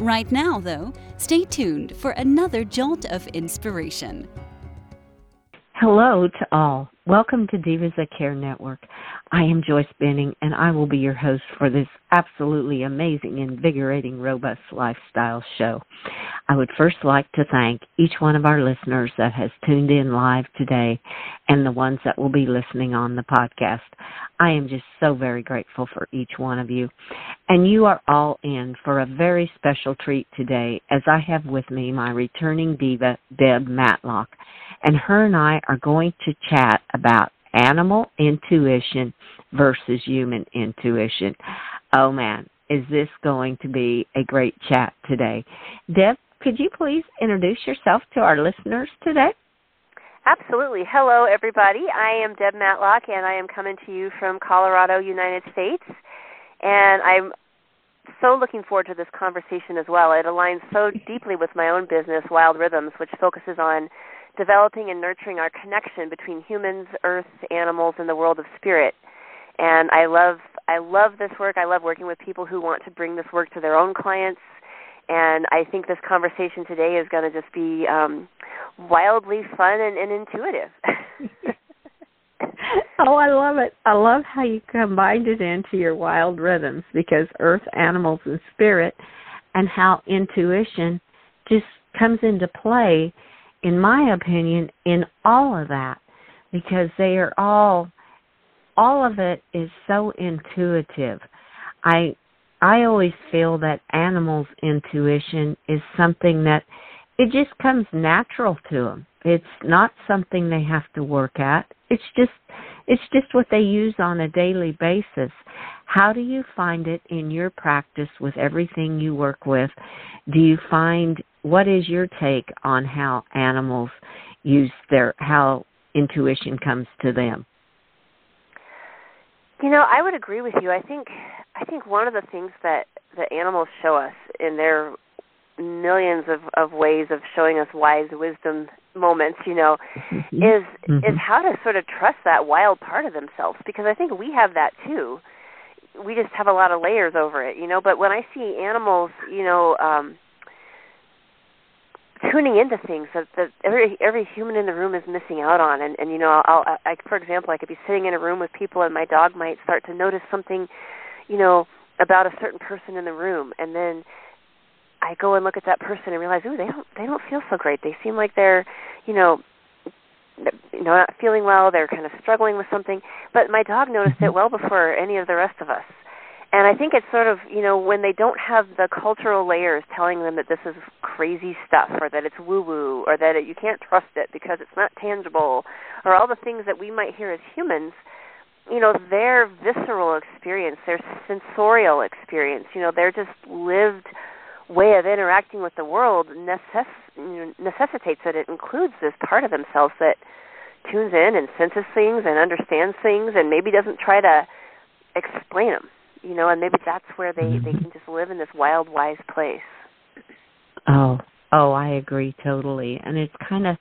Right now, though, stay tuned for another jolt of inspiration. Hello to all. Welcome to Divas That Care Network. I am Joyce Benning, and I will be your host for this absolutely amazing, invigorating, robust lifestyle show. I would first like to thank each one of our listeners that has tuned in live today and the ones that will be listening on the podcast. I am just so very grateful for each one of you. And you are all in for a very special treat today as I have with me my returning diva, Deb Matlock. And her and I are going to chat about animal intuition versus human intuition. Oh man, is this going to be a great chat today? Deb, could you please introduce yourself to our listeners today? Absolutely. Hello, everybody. I am Deb Matlock, and I am coming to you from Colorado, United States. And I'm so looking forward to this conversation as well. It aligns so deeply with my own business, Wild Rhythms, which focuses on developing and nurturing our connection between humans, earth, animals, and the world of spirit. And I love I love this work. I love working with people who want to bring this work to their own clients. And I think this conversation today is going to just be um, wildly fun and, and intuitive. oh, I love it. I love how you combined it into your wild rhythms because earth, animals, and spirit, and how intuition just comes into play in my opinion, in all of that because they are all all of it is so intuitive. I I always feel that animals' intuition is something that it just comes natural to them. It's not something they have to work at. It's just it's just what they use on a daily basis. How do you find it in your practice with everything you work with? Do you find what is your take on how animals use their how intuition comes to them? You know, I would agree with you. I think I think one of the things that the animals show us in their millions of, of ways of showing us wise wisdom moments, you know, mm-hmm. is mm-hmm. is how to sort of trust that wild part of themselves because I think we have that too. We just have a lot of layers over it, you know, but when I see animals, you know, um tuning into things that, that every every human in the room is missing out on. And and you know I'll I for example I could be sitting in a room with people and my dog might start to notice something you know about a certain person in the room. And then I go and look at that person and realize ooh they don't they don't feel so great. They seem like they're you know you know not feeling well. They're kind of struggling with something. But my dog noticed it well before any of the rest of us and I think it's sort of, you know, when they don't have the cultural layers telling them that this is crazy stuff or that it's woo woo or that it, you can't trust it because it's not tangible or all the things that we might hear as humans, you know, their visceral experience, their sensorial experience, you know, their just lived way of interacting with the world necess- necessitates that it includes this part of themselves that tunes in and senses things and understands things and maybe doesn't try to explain them you know, and maybe that's where they mm-hmm. they can just live in this wild, wise place. Oh, oh, I agree totally, and it's kind of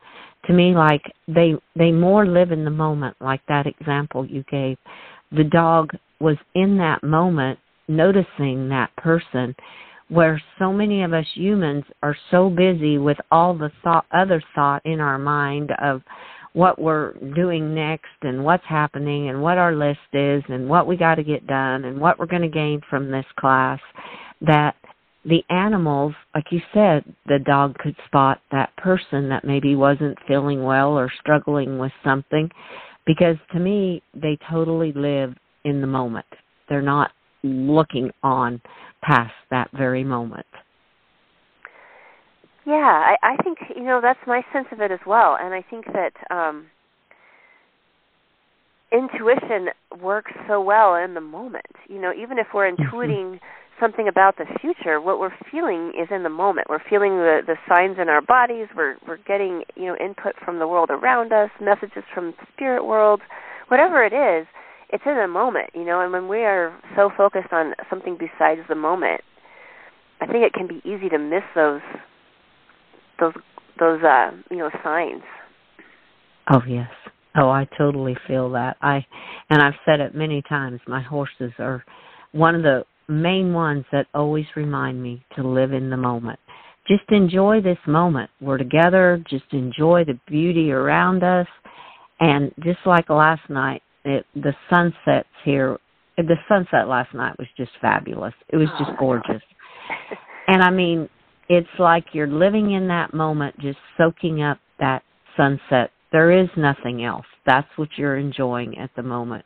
to me like they they more live in the moment, like that example you gave. The dog was in that moment, noticing that person, where so many of us humans are so busy with all the thought, other thought in our mind of what we're doing next and what's happening and what our list is and what we got to get done and what we're going to gain from this class that the animals like you said the dog could spot that person that maybe wasn't feeling well or struggling with something because to me they totally live in the moment. They're not looking on past that very moment yeah, I, I think you know that's my sense of it as well, and I think that um, intuition works so well in the moment. You know, even if we're mm-hmm. intuiting something about the future, what we're feeling is in the moment. We're feeling the the signs in our bodies. We're we're getting you know input from the world around us, messages from the spirit world, whatever it is. It's in the moment, you know. And when we are so focused on something besides the moment, I think it can be easy to miss those those those uh you know signs. Oh yes. Oh, I totally feel that. I and I've said it many times. My horses are one of the main ones that always remind me to live in the moment. Just enjoy this moment. We're together. Just enjoy the beauty around us. And just like last night, it, the sunsets here, the sunset last night was just fabulous. It was just oh, gorgeous. and I mean, it's like you're living in that moment, just soaking up that sunset there is nothing else. That's what you're enjoying at the moment.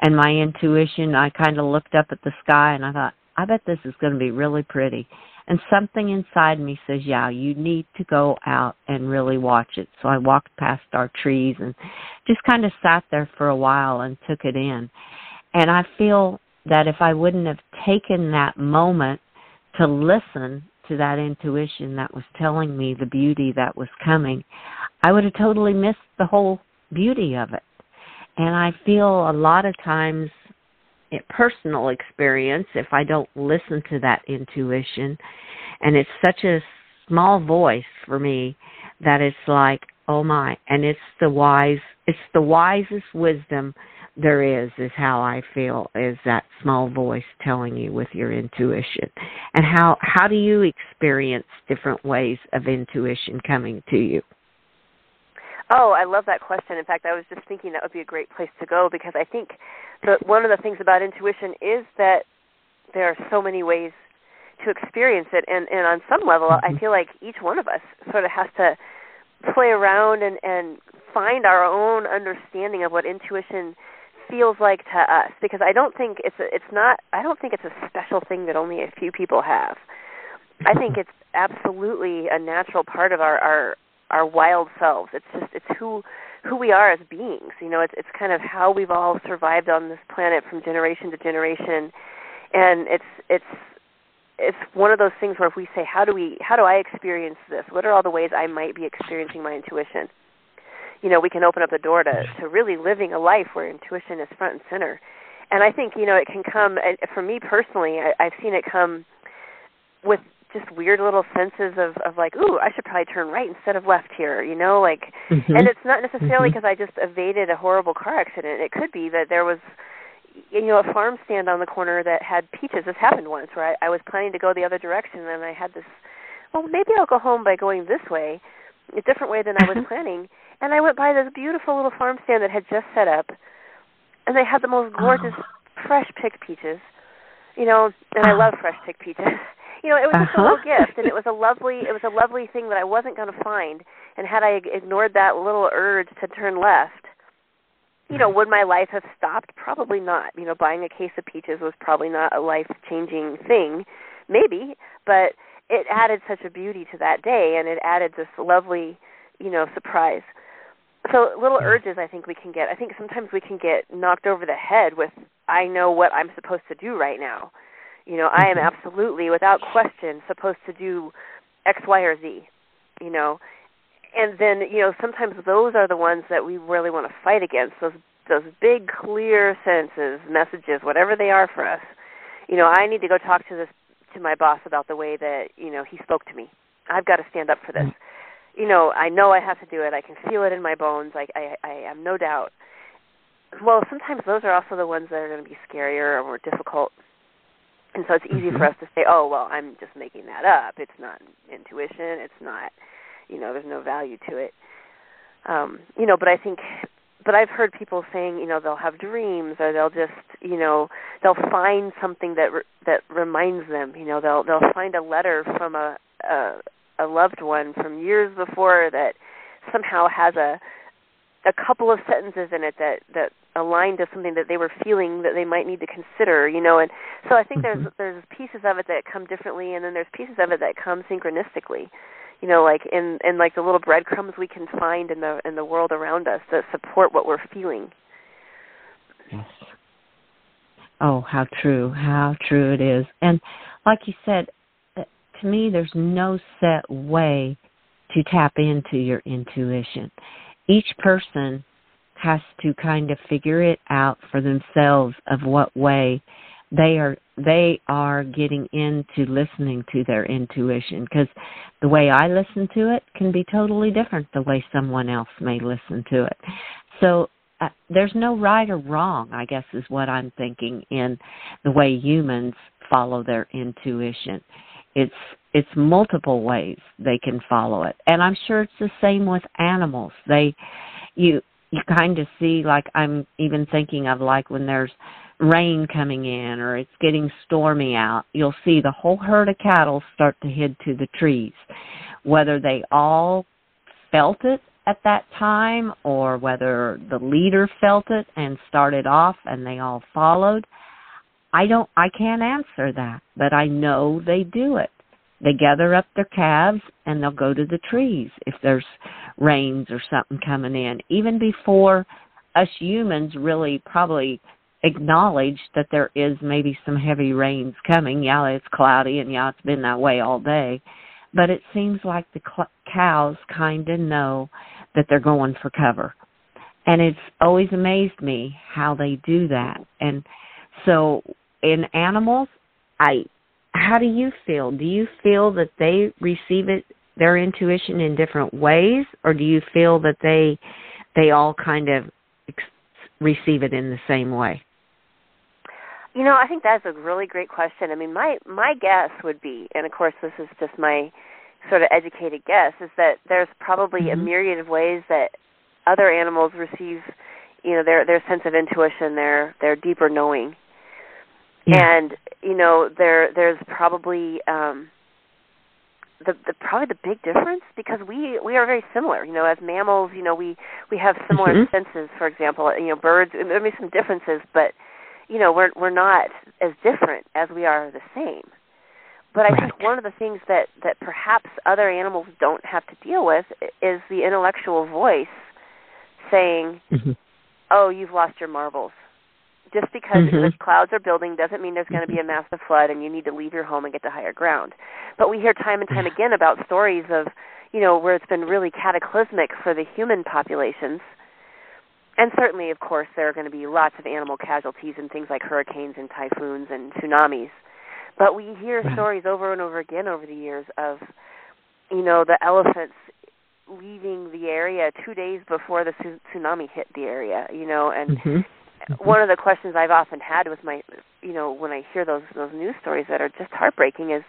And my intuition, I kind of looked up at the sky and I thought, I bet this is going to be really pretty. And something inside me says, yeah, you need to go out and really watch it. So I walked past our trees and just kind of sat there for a while and took it in. And I feel that if I wouldn't have taken that moment to listen to that intuition that was telling me the beauty that was coming, I would have totally missed the whole beauty of it. And I feel a lot of times, in personal experience, if I don't listen to that intuition, and it's such a small voice for me that it's like, oh my, and it's the wise, it's the wisest wisdom there is is how I feel is that small voice telling you with your intuition. And how how do you experience different ways of intuition coming to you? Oh, I love that question. In fact, I was just thinking that would be a great place to go because I think that one of the things about intuition is that there are so many ways to experience it and and on some level I mm-hmm. feel like each one of us sort of has to play around and and find our own understanding of what intuition feels like to us because I don't think it's a, it's not I don't think it's a special thing that only a few people have. I think it's absolutely a natural part of our our our wild selves. It's just it's who who we are as beings. You know, it's it's kind of how we've all survived on this planet from generation to generation, and it's it's it's one of those things where if we say how do we how do I experience this? What are all the ways I might be experiencing my intuition? You know, we can open up the door to to really living a life where intuition is front and center. And I think you know it can come. For me personally, I, I've seen it come with just weird little senses of of like, ooh, I should probably turn right instead of left here, you know, like mm-hmm. and it's not necessarily because mm-hmm. I just evaded a horrible car accident. It could be that there was you know, a farm stand on the corner that had peaches. This happened once where I, I was planning to go the other direction and I had this well, maybe I'll go home by going this way, a different way than I was planning. And I went by this beautiful little farm stand that had just set up and they had the most gorgeous oh. fresh picked peaches. You know, and I love fresh picked peaches. you know, it was just uh-huh. a little gift, and it was a lovely, it was a lovely thing that I wasn't going to find. And had I ignored that little urge to turn left, you know, would my life have stopped? Probably not. You know, buying a case of peaches was probably not a life-changing thing, maybe, but it added such a beauty to that day, and it added this lovely, you know, surprise. So little urges, I think we can get. I think sometimes we can get knocked over the head with, "I know what I'm supposed to do right now." You know, I am mm-hmm. absolutely, without question, supposed to do X, Y, or Z. You know, and then you know sometimes those are the ones that we really want to fight against. Those those big, clear senses, messages, whatever they are for us. You know, I need to go talk to this to my boss about the way that you know he spoke to me. I've got to stand up for this. Mm-hmm. You know, I know I have to do it. I can feel it in my bones. I I, I have no doubt. Well, sometimes those are also the ones that are going to be scarier or more difficult and so it's easy mm-hmm. for us to say, oh, well, I'm just making that up. It's not intuition. It's not, you know, there's no value to it. Um, you know, but I think, but I've heard people saying, you know, they'll have dreams or they'll just, you know, they'll find something that re- that reminds them. You know, they'll they'll find a letter from a a, a loved one from years before that somehow has a a couple of sentences in it that that aligned to something that they were feeling that they might need to consider you know and so i think mm-hmm. there's there's pieces of it that come differently and then there's pieces of it that come synchronistically you know like in in like the little breadcrumbs we can find in the in the world around us that support what we're feeling. Yes. Oh how true. How true it is. And like you said, to me, there's no set way to tap into your intuition. Each person has to kind of figure it out for themselves of what way they are they are getting into listening to their intuition because the way I listen to it can be totally different the way someone else may listen to it. So uh, there's no right or wrong, I guess is what I'm thinking in the way humans follow their intuition. It's it's multiple ways they can follow it. And I'm sure it's the same with animals. They you you kind of see like I'm even thinking of like when there's rain coming in or it's getting stormy out, you'll see the whole herd of cattle start to head to the trees. Whether they all felt it at that time or whether the leader felt it and started off and they all followed, I don't I can't answer that, but I know they do it. They gather up their calves and they'll go to the trees if there's rains or something coming in. Even before us humans really probably acknowledge that there is maybe some heavy rains coming. Yeah, it's cloudy and yeah, it's been that way all day. But it seems like the cl- cows kind of know that they're going for cover. And it's always amazed me how they do that. And so in animals, I how do you feel? Do you feel that they receive it their intuition in different ways or do you feel that they they all kind of ex- receive it in the same way? You know, I think that's a really great question. I mean, my my guess would be, and of course this is just my sort of educated guess, is that there's probably mm-hmm. a myriad of ways that other animals receive, you know, their their sense of intuition, their their deeper knowing yeah. and you know there there's probably um the, the probably the big difference because we we are very similar you know as mammals you know we we have similar mm-hmm. senses for example you know birds there may be some differences but you know we're we're not as different as we are the same but i right. think one of the things that that perhaps other animals don't have to deal with is the intellectual voice saying mm-hmm. oh you've lost your marbles just because mm-hmm. the clouds are building doesn't mean there's going to be a massive flood and you need to leave your home and get to higher ground. But we hear time and time again about stories of, you know, where it's been really cataclysmic for the human populations. And certainly, of course, there are going to be lots of animal casualties and things like hurricanes and typhoons and tsunamis. But we hear stories over and over again over the years of, you know, the elephants leaving the area two days before the tsunami hit the area, you know, and mm-hmm one of the questions I've often had with my, you know, when I hear those those news stories that are just heartbreaking is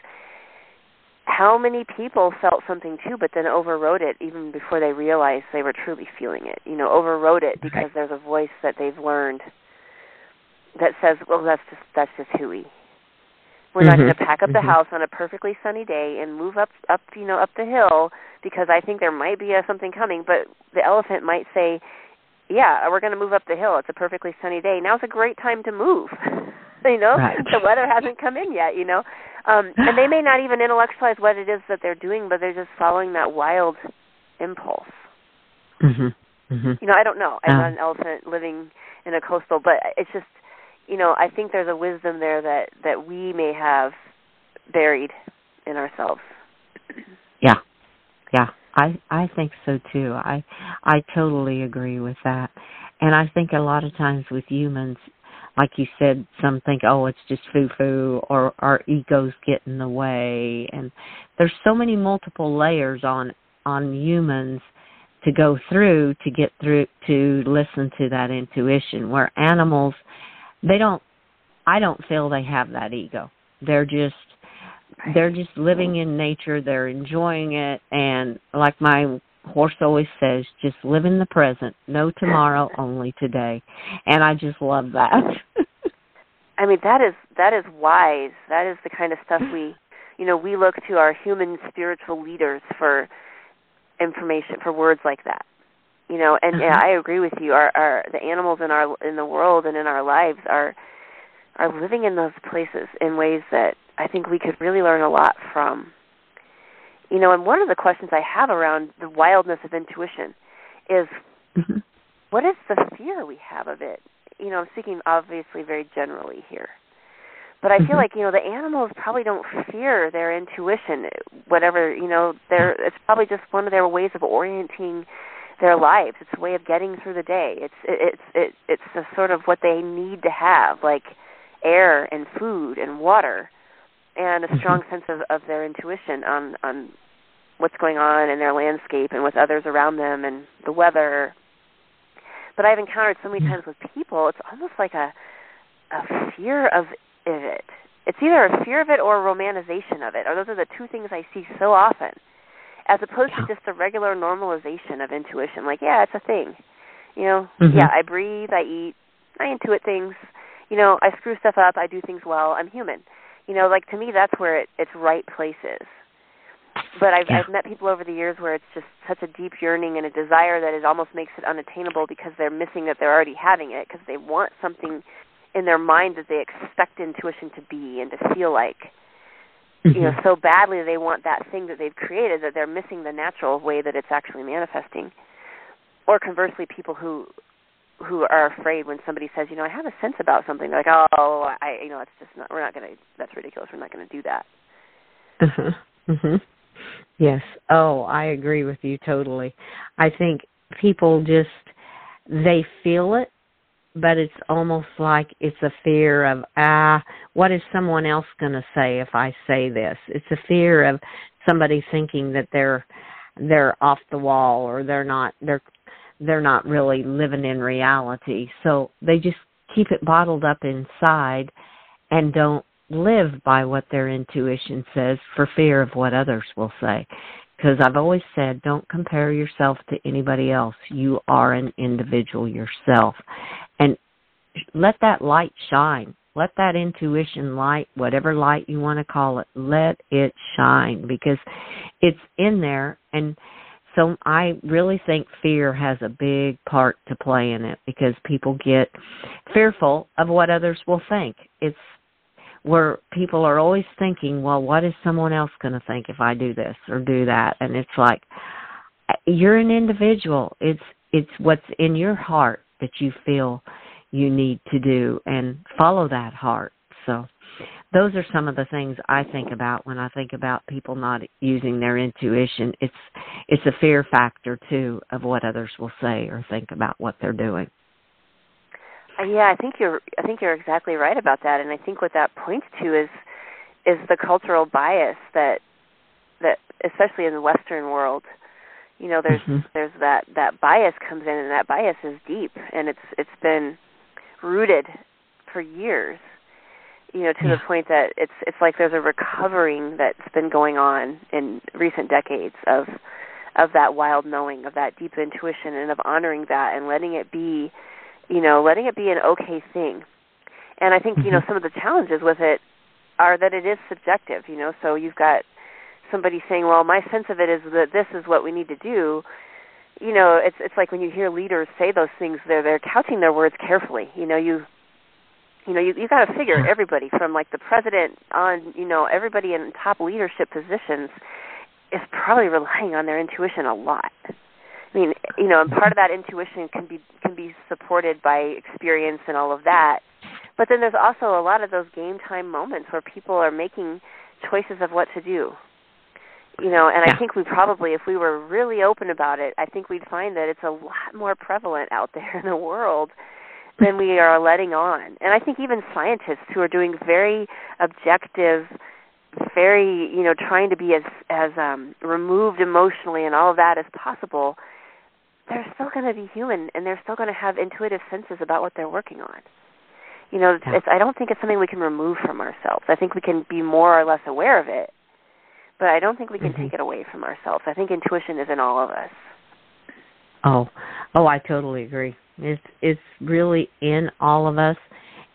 how many people felt something too, but then overrode it even before they realized they were truly feeling it. You know, overrode it because there's a voice that they've learned that says, "Well, that's just that's just hooey." We're mm-hmm. not going to pack up the mm-hmm. house on a perfectly sunny day and move up up you know up the hill because I think there might be a, something coming. But the elephant might say, yeah, we're going to move up the hill. It's a perfectly sunny day. Now's a great time to move. you know, right. the weather hasn't come in yet. You know, um, and they may not even intellectualize what it is that they're doing, but they're just following that wild impulse. Mhm. Mhm. You know, I don't know. I'm not an elephant living in a coastal, but it's just, you know, I think there's a wisdom there that that we may have buried in ourselves. Yeah. Yeah. I I think so too. I I totally agree with that. And I think a lot of times with humans, like you said, some think, oh, it's just foo foo, or our egos get in the way. And there's so many multiple layers on on humans to go through to get through to listen to that intuition. Where animals, they don't. I don't feel they have that ego. They're just they're just living in nature. They're enjoying it. And like my horse always says just live in the present. No tomorrow only today. And i just love that. I mean that is that is wise. That is the kind of stuff we you know we look to our human spiritual leaders for information for words like that. You know and uh-huh. yeah i agree with you. Our our the animals in our in the world and in our lives are are living in those places in ways that I think we could really learn a lot from. You know, and one of the questions I have around the wildness of intuition is mm-hmm. what is the fear we have of it? You know, I'm speaking obviously very generally here. But I feel Mhm. like you know the animals probably don't fear their intuition, whatever you know. They're it's probably just one of their ways of orienting their lives. It's a way of getting through the day. It's it's it, it's a sort of what they need to have, like air and food and water, and a strong sense of of their intuition on on what's going on in their landscape and with others around them and the weather. But I've encountered so many times with people, it's almost like a a fear of it. It's either a fear of it or a romanticization of it. Or those are the two things I see so often. As opposed Yeah. to just a regular normalization of intuition. Like, yeah, it's a thing. You know, Mhm. yeah, I breathe, I eat, I intuit things. You know, I screw stuff up, I do things well, I'm human. You know, like to me that's where it, its right place is. But I've Yeah. I've met people over the years where it's just such a deep yearning and a desire that it almost makes it unattainable because they're missing that they're already having it because they want something in their mind that they expect intuition to be and to feel like you know Mhm. so badly they want that thing that they've created that they're missing the natural way that it's actually manifesting or conversely people who who are afraid when somebody says you know i have a sense about something they're like oh i you know it's just not we're not to that's ridiculous we're not to do that Uh-huh. Mhm. Yes. Oh, I agree with you totally. I think people just they feel it, but it's almost like it's a fear of ah, what is someone else going to say if I say this? It's a fear of somebody thinking that they're they're off the wall or they're not they're they're not really living in reality. So they just keep it bottled up inside and don't live by what their intuition says for fear of what others will say. Because I've always said, don't compare yourself to anybody else. You are an individual yourself. And let that light shine. Let that intuition light, whatever light you want to call it, let it shine because it's in there. And so I really think fear has a big part to play in it because people get fearful of what others will think. It's where people are always thinking, well, what is someone else going to think if I do this or do that? And it's like you're an individual. It's it's what's in your heart that you feel you need to do and follow that heart. So those are some of the things I think about when I think about people not using their intuition. It's it's a fear factor too of what others will say or think about what they're doing. Uh, yeah, I think you're I think you're exactly right about that and I think what that points to is is the cultural bias that that especially in the western world you know there's Mhm. there's that that bias comes in and that bias is deep and it's it's been rooted for years you know to Yeah. the point that it's it's like there's a recovering that's been going on in recent decades of of that wild knowing of that deep intuition and of honoring that and letting it be you know letting it be an okay thing and i think you know Mhm. some of the challenges with it are that it is subjective you know so you've got somebody saying well my sense of it is that this is what we need to do you know it's it's like when you hear leaders say those things they're they're couching their words carefully you know you you know you you got to figure hmm. everybody from like the president on you know everybody in top leadership positions is probably relying on their intuition a lot. I mean you know and part of that intuition can be can be supported by experience and all of that. But then there's also a lot of those game time moments where people are making choices of what to do. You know and Yeah. i think we probably if we were really open about it i think we'd find that it's a lot more prevalent out there in the world than we are letting on. And i think even scientists who are doing very objective very you know trying to be as as um removed emotionally and all of that as possible they're still going to be human and they're still going to have intuitive senses about what they're working on. You know it's, it's i don't think it's something we can remove from ourselves. I think we can be more or less aware of it but i don't think we can Mhm. take it away from ourselves. I think intuition is in all of us. Oh, oh, I totally agree. It's it's really in all of us.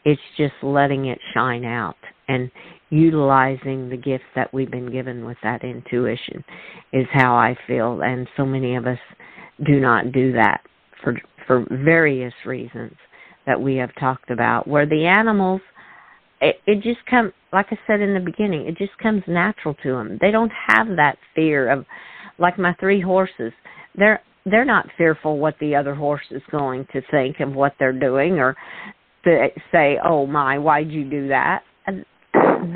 It's just letting it shine out and utilizing the gifts that we've been given with that intuition is how I feel and so many of us do not do that for for various reasons that we have talked about where the animals it, it just comes like I said in the beginning it just comes natural to them. They don't have that fear of like my three horses. They're they're not fearful what the other horse is going to think of what they're doing or to say, "Oh my, why'd you do that?" And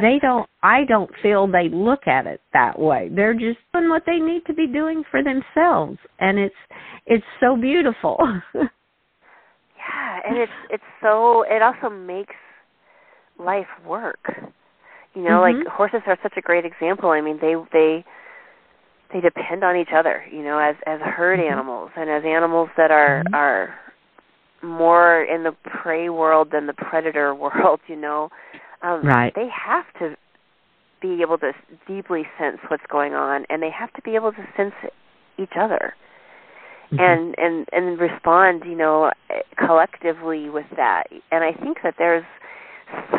they don't I don't feel they look at it that way. They're just doing what they need to be doing for themselves and it's it's so beautiful. yeah, and it's it's so it also makes life work. You know, mm-hmm. like horses are such a great example. I mean, they they they depend on each other, you know, as as herd mm-hmm. animals and as animals that are mm-hmm. are more in the prey world than the predator world, you know. Um right. they have to be able to deeply sense what's going on and they have to be able to sense each other. Mm-hmm. And and and respond, you know, collectively with that. And I think that there's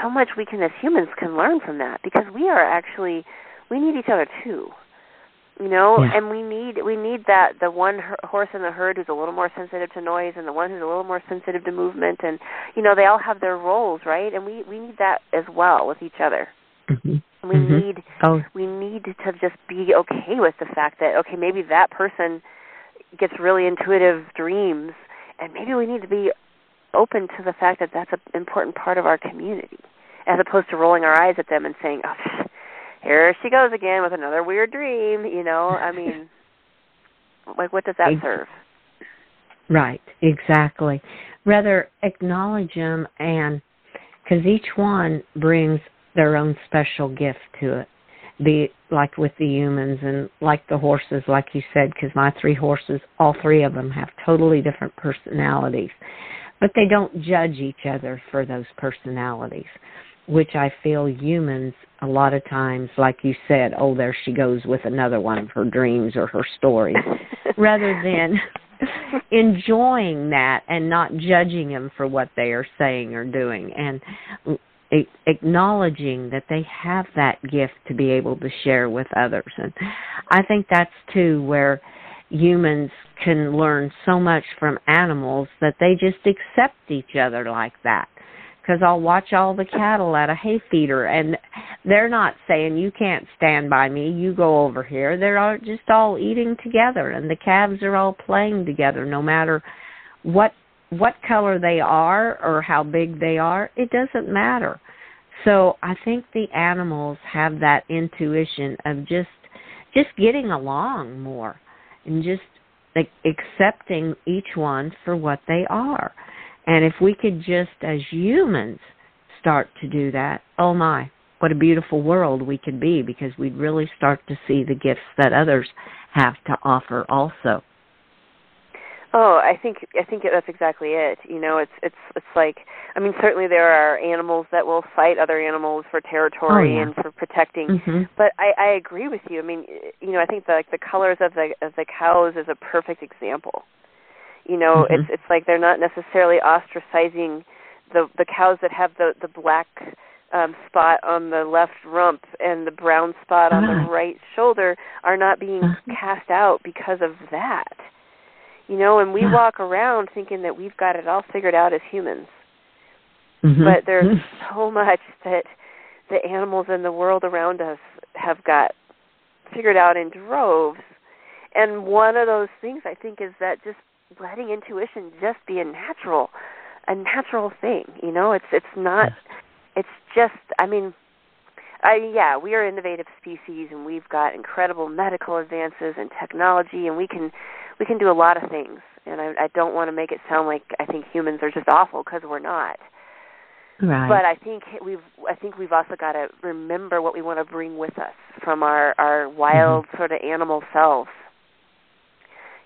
so much we can as humans can learn from that because we are actually we need each other too you know yeah. and we need we need that the one horse in the herd who's a little more sensitive to noise and the one who's a little more sensitive to movement and you know they all have their roles right and we we need that as well with each other mm-hmm. we mm-hmm. need oh. we need to just be okay with the fact that okay maybe that person gets really intuitive dreams and maybe we need to be open to the fact that that's an important part of our community, as opposed to rolling our eyes at them and saying, "Oh, here she goes again with another weird dream." You know, I mean, like what does that serve? Right, exactly. Rather acknowledge them and because each one brings their own special gift to it. Be like with the humans and like the horses, like you said, because my three horses, all three of them have totally different personalities but they don't judge each other for those personalities which i feel humans a lot of times like you said oh there she goes with another one of her dreams or her stories. Rather than enjoying that and not judging them for what they are saying or doing. And acknowledging that they have that gift to be able to share with others. And i think that's too where humans can learn so much from animals that they just accept each other like that because I'll watch all the cattle at a hay feeder and they're not saying you can't stand by me, you go over here. They're all just all eating together and the calves are all playing together no matter what what color they are or how big they are, it doesn't matter. So I think the animals have that intuition of just just getting along more and just like accepting each one for what they are. And if we could just as humans start to do that, oh my, what a beautiful world we could be because we'd really start to see the gifts that others have to offer also. Oh, I think I think that's exactly it. You know, it's it's it's like I mean, certainly there are animals that will fight other animals for territory oh, yeah. and for protecting. Mm-hmm. But I, I agree with you. I mean, you know, I think the like the colors of the of the cows is a perfect example. You know, mm-hmm. it's it's like they're not necessarily ostracizing the the cows that have the the black um spot on the left rump and the brown spot on the right shoulder are not being uh-huh. cast out because of that you know, and we yeah. walk around thinking that we've got it all figured out as humans. Mm-hmm. But there's so much that the animals in the world around us have got figured out in droves. And one of those things I think is that just letting intuition just be a natural a natural thing. You know, it's it's not it's just I mean I yeah, we are innovative species and we've got incredible medical advances and technology and we can we can do a lot of things, and I, I don't want to make it sound like I think humans are just awful because we're not. Right. But I think we've I think we've also got to remember what we want to bring with us from our our wild mm-hmm. sort of animal selves.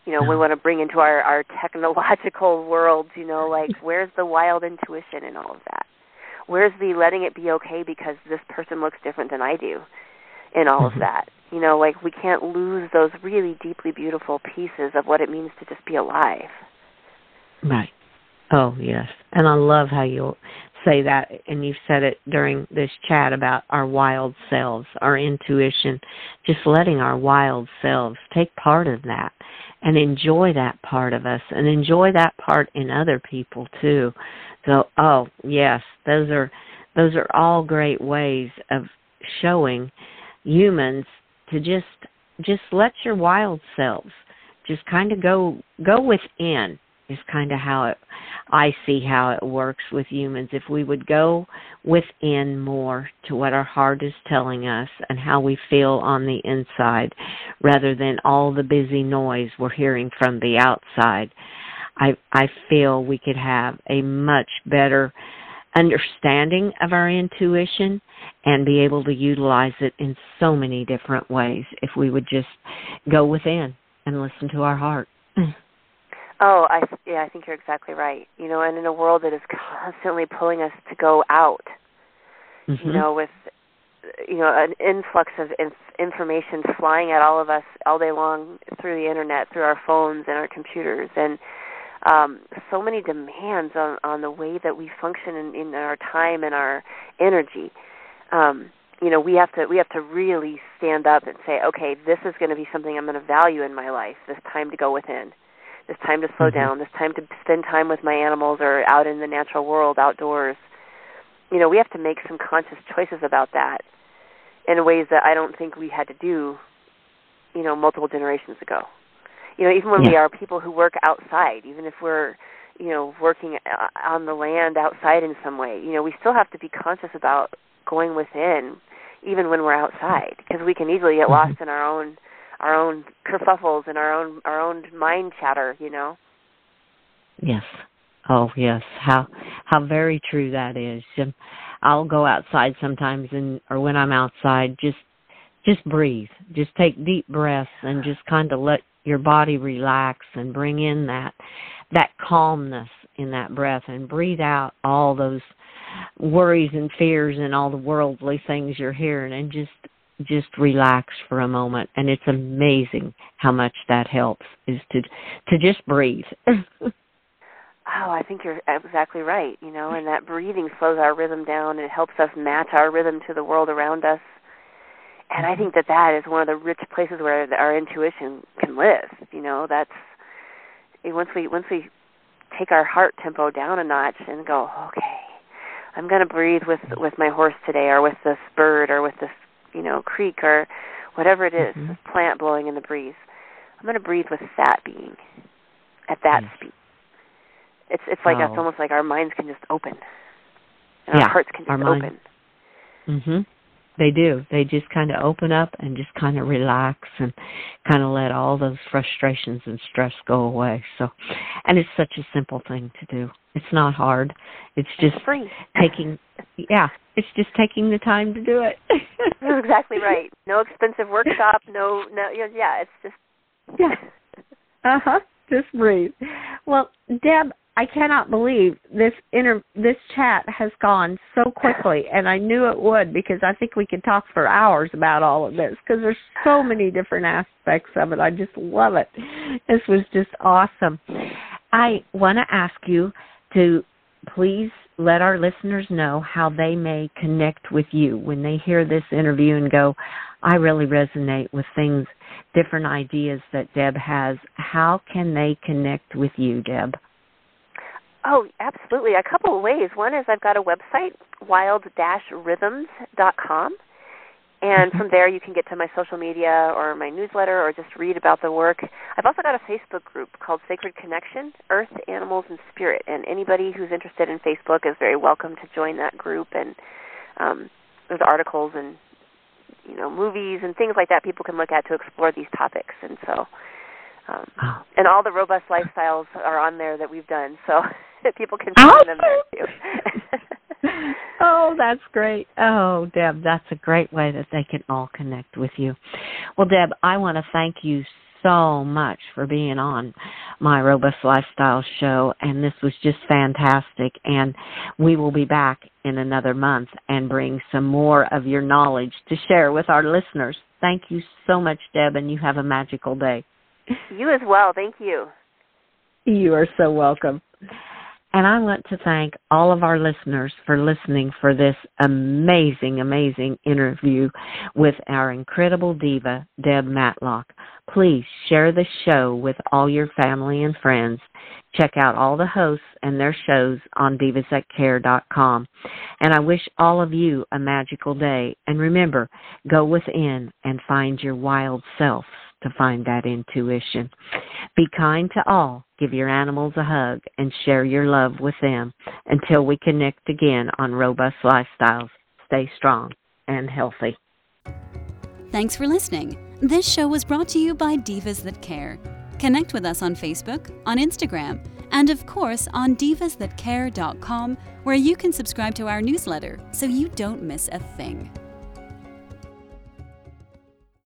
You know, we want to bring into our our technological world. You know, like where's the wild intuition and all of that? Where's the letting it be okay because this person looks different than I do, in all mm-hmm. of that? you know like we can't lose those really deeply beautiful pieces of what it means to just be alive right oh yes and i love how you say that and you've said it during this chat about our wild selves our intuition just letting our wild selves take part of that and enjoy that part of us and enjoy that part in other people too. So oh yes those are those are all great ways of showing humans to just just let your wild selves just kind of go go within is kind of how it I see how it works with humans. If we would go within more to what our heart is telling us and how we feel on the inside rather than all the busy noise we're hearing from the outside, I I feel we could have a much better understanding of our intuition and be able to utilize it in so many different ways if we would just go within and listen to our heart. Oh, I yeah, I think you're exactly right. You know, and in a world that is constantly pulling us to go out, mm-hmm. you know, with you know an influx of inf- information flying at all of us all day long through the internet, through our phones and our computers, and um, so many demands on on the way that we function in, in our time and our energy. Um, you know, we have to we have to really stand up and say, okay, this is going to be something I'm going to value in my life. This time to go within this time to slow mm-hmm. down, this time to spend time with my animals or out in the natural world, outdoors. You know, we have to make some conscious choices about that in ways that I don't think we had to do, you know, multiple generations ago. You know, even when yeah. we are people who work outside, even if we're, you know, working uh, on the land outside in some way, you know, we still have to be conscious about going within even when we're outside because we can easily get mm-hmm. lost in our own our own kerfuffles and our own our own mind chatter, you know. Yes. Oh yes. How how very true that is. I'll go outside sometimes and or when I'm outside just just breathe. Just take deep breaths and just kind of let your body relax and bring in that that calmness in that breath and breathe out all those worries and fears and all the worldly things you're hearing and just just relax for a moment and it's amazing how much that helps is to to just breathe. Oh i think you're exactly right you know and that breathing slows our rhythm down. And it helps us match our rhythm to the world around us. And i mm-hmm. think that that is one of the rich places where our intuition can live you know that's eh, once we once we take our heart tempo down a notch and go okay i'm going to breathe with with my horse today or with this bird or with this you know creek or whatever it is, mm-hmm. plant blowing in the breeze. I'm going to breathe with that being at that yes. speed. It's it's like oh. it's almost like our minds can just open, and yeah, our hearts can just mind. open. Mhm. They do. They just kind of open up and just kind of relax and kind of let all those frustrations and stress go away. So, and it's such a simple thing to do. It's not hard. It's just it's free. taking yeah, it's just taking the time to do it. That's exactly right. No expensive workshop, no no yeah, it's just Yeah. Uh-huh. Just breathe. Well, Deb, I cannot believe this inter this chat has gone so quickly, and I knew it would because I think we could talk for hours about all of this because there's so many different aspects of it. I just love it. This was just awesome. I want to ask you to please let our listeners know how they may connect with you when they hear this interview and go, I really resonate with things, different ideas that Deb has. How can they connect with you, Deb? Oh, absolutely. A couple of ways. One is I've got a website, wild-rhythms.com. And from there, you can get to my social media or my newsletter or just read about the work. I've also got a Facebook group called Sacred Connection Earth, Animals, and Spirit. And anybody who's interested in Facebook is very welcome to join that group. And um, there's articles and you know movies and things like that people can look at to explore these topics. And so, um, and all the robust lifestyles are on there that we've done. So people can find them there too. oh, that's great. Oh, Deb, that's a great way that they can all connect with you. Well, Deb, I want to thank you so much for being on my Robust Lifestyle show, and this was just fantastic. And we will be back in another month and bring some more of your knowledge to share with our listeners. Thank you so much, Deb, and you have a magical day. You as well. Thank you. You are so welcome. And I want to thank all of our listeners for listening for this amazing, amazing interview with our incredible diva, Deb Matlock. Please share the show with all your family and friends. Check out all the hosts and their shows on divasthatcare.com. And I wish all of you a magical day. And remember, go within and find your wild self to find that intuition. Be kind to all, give your animals a hug, and share your love with them. Until we connect again on Robust Lifestyles, stay strong and healthy. Thanks for listening. This show was brought to you by Divas That Care. Connect with us on Facebook, on Instagram, and of course on divasthatcare.com, where you can subscribe to our newsletter so you don't miss a thing.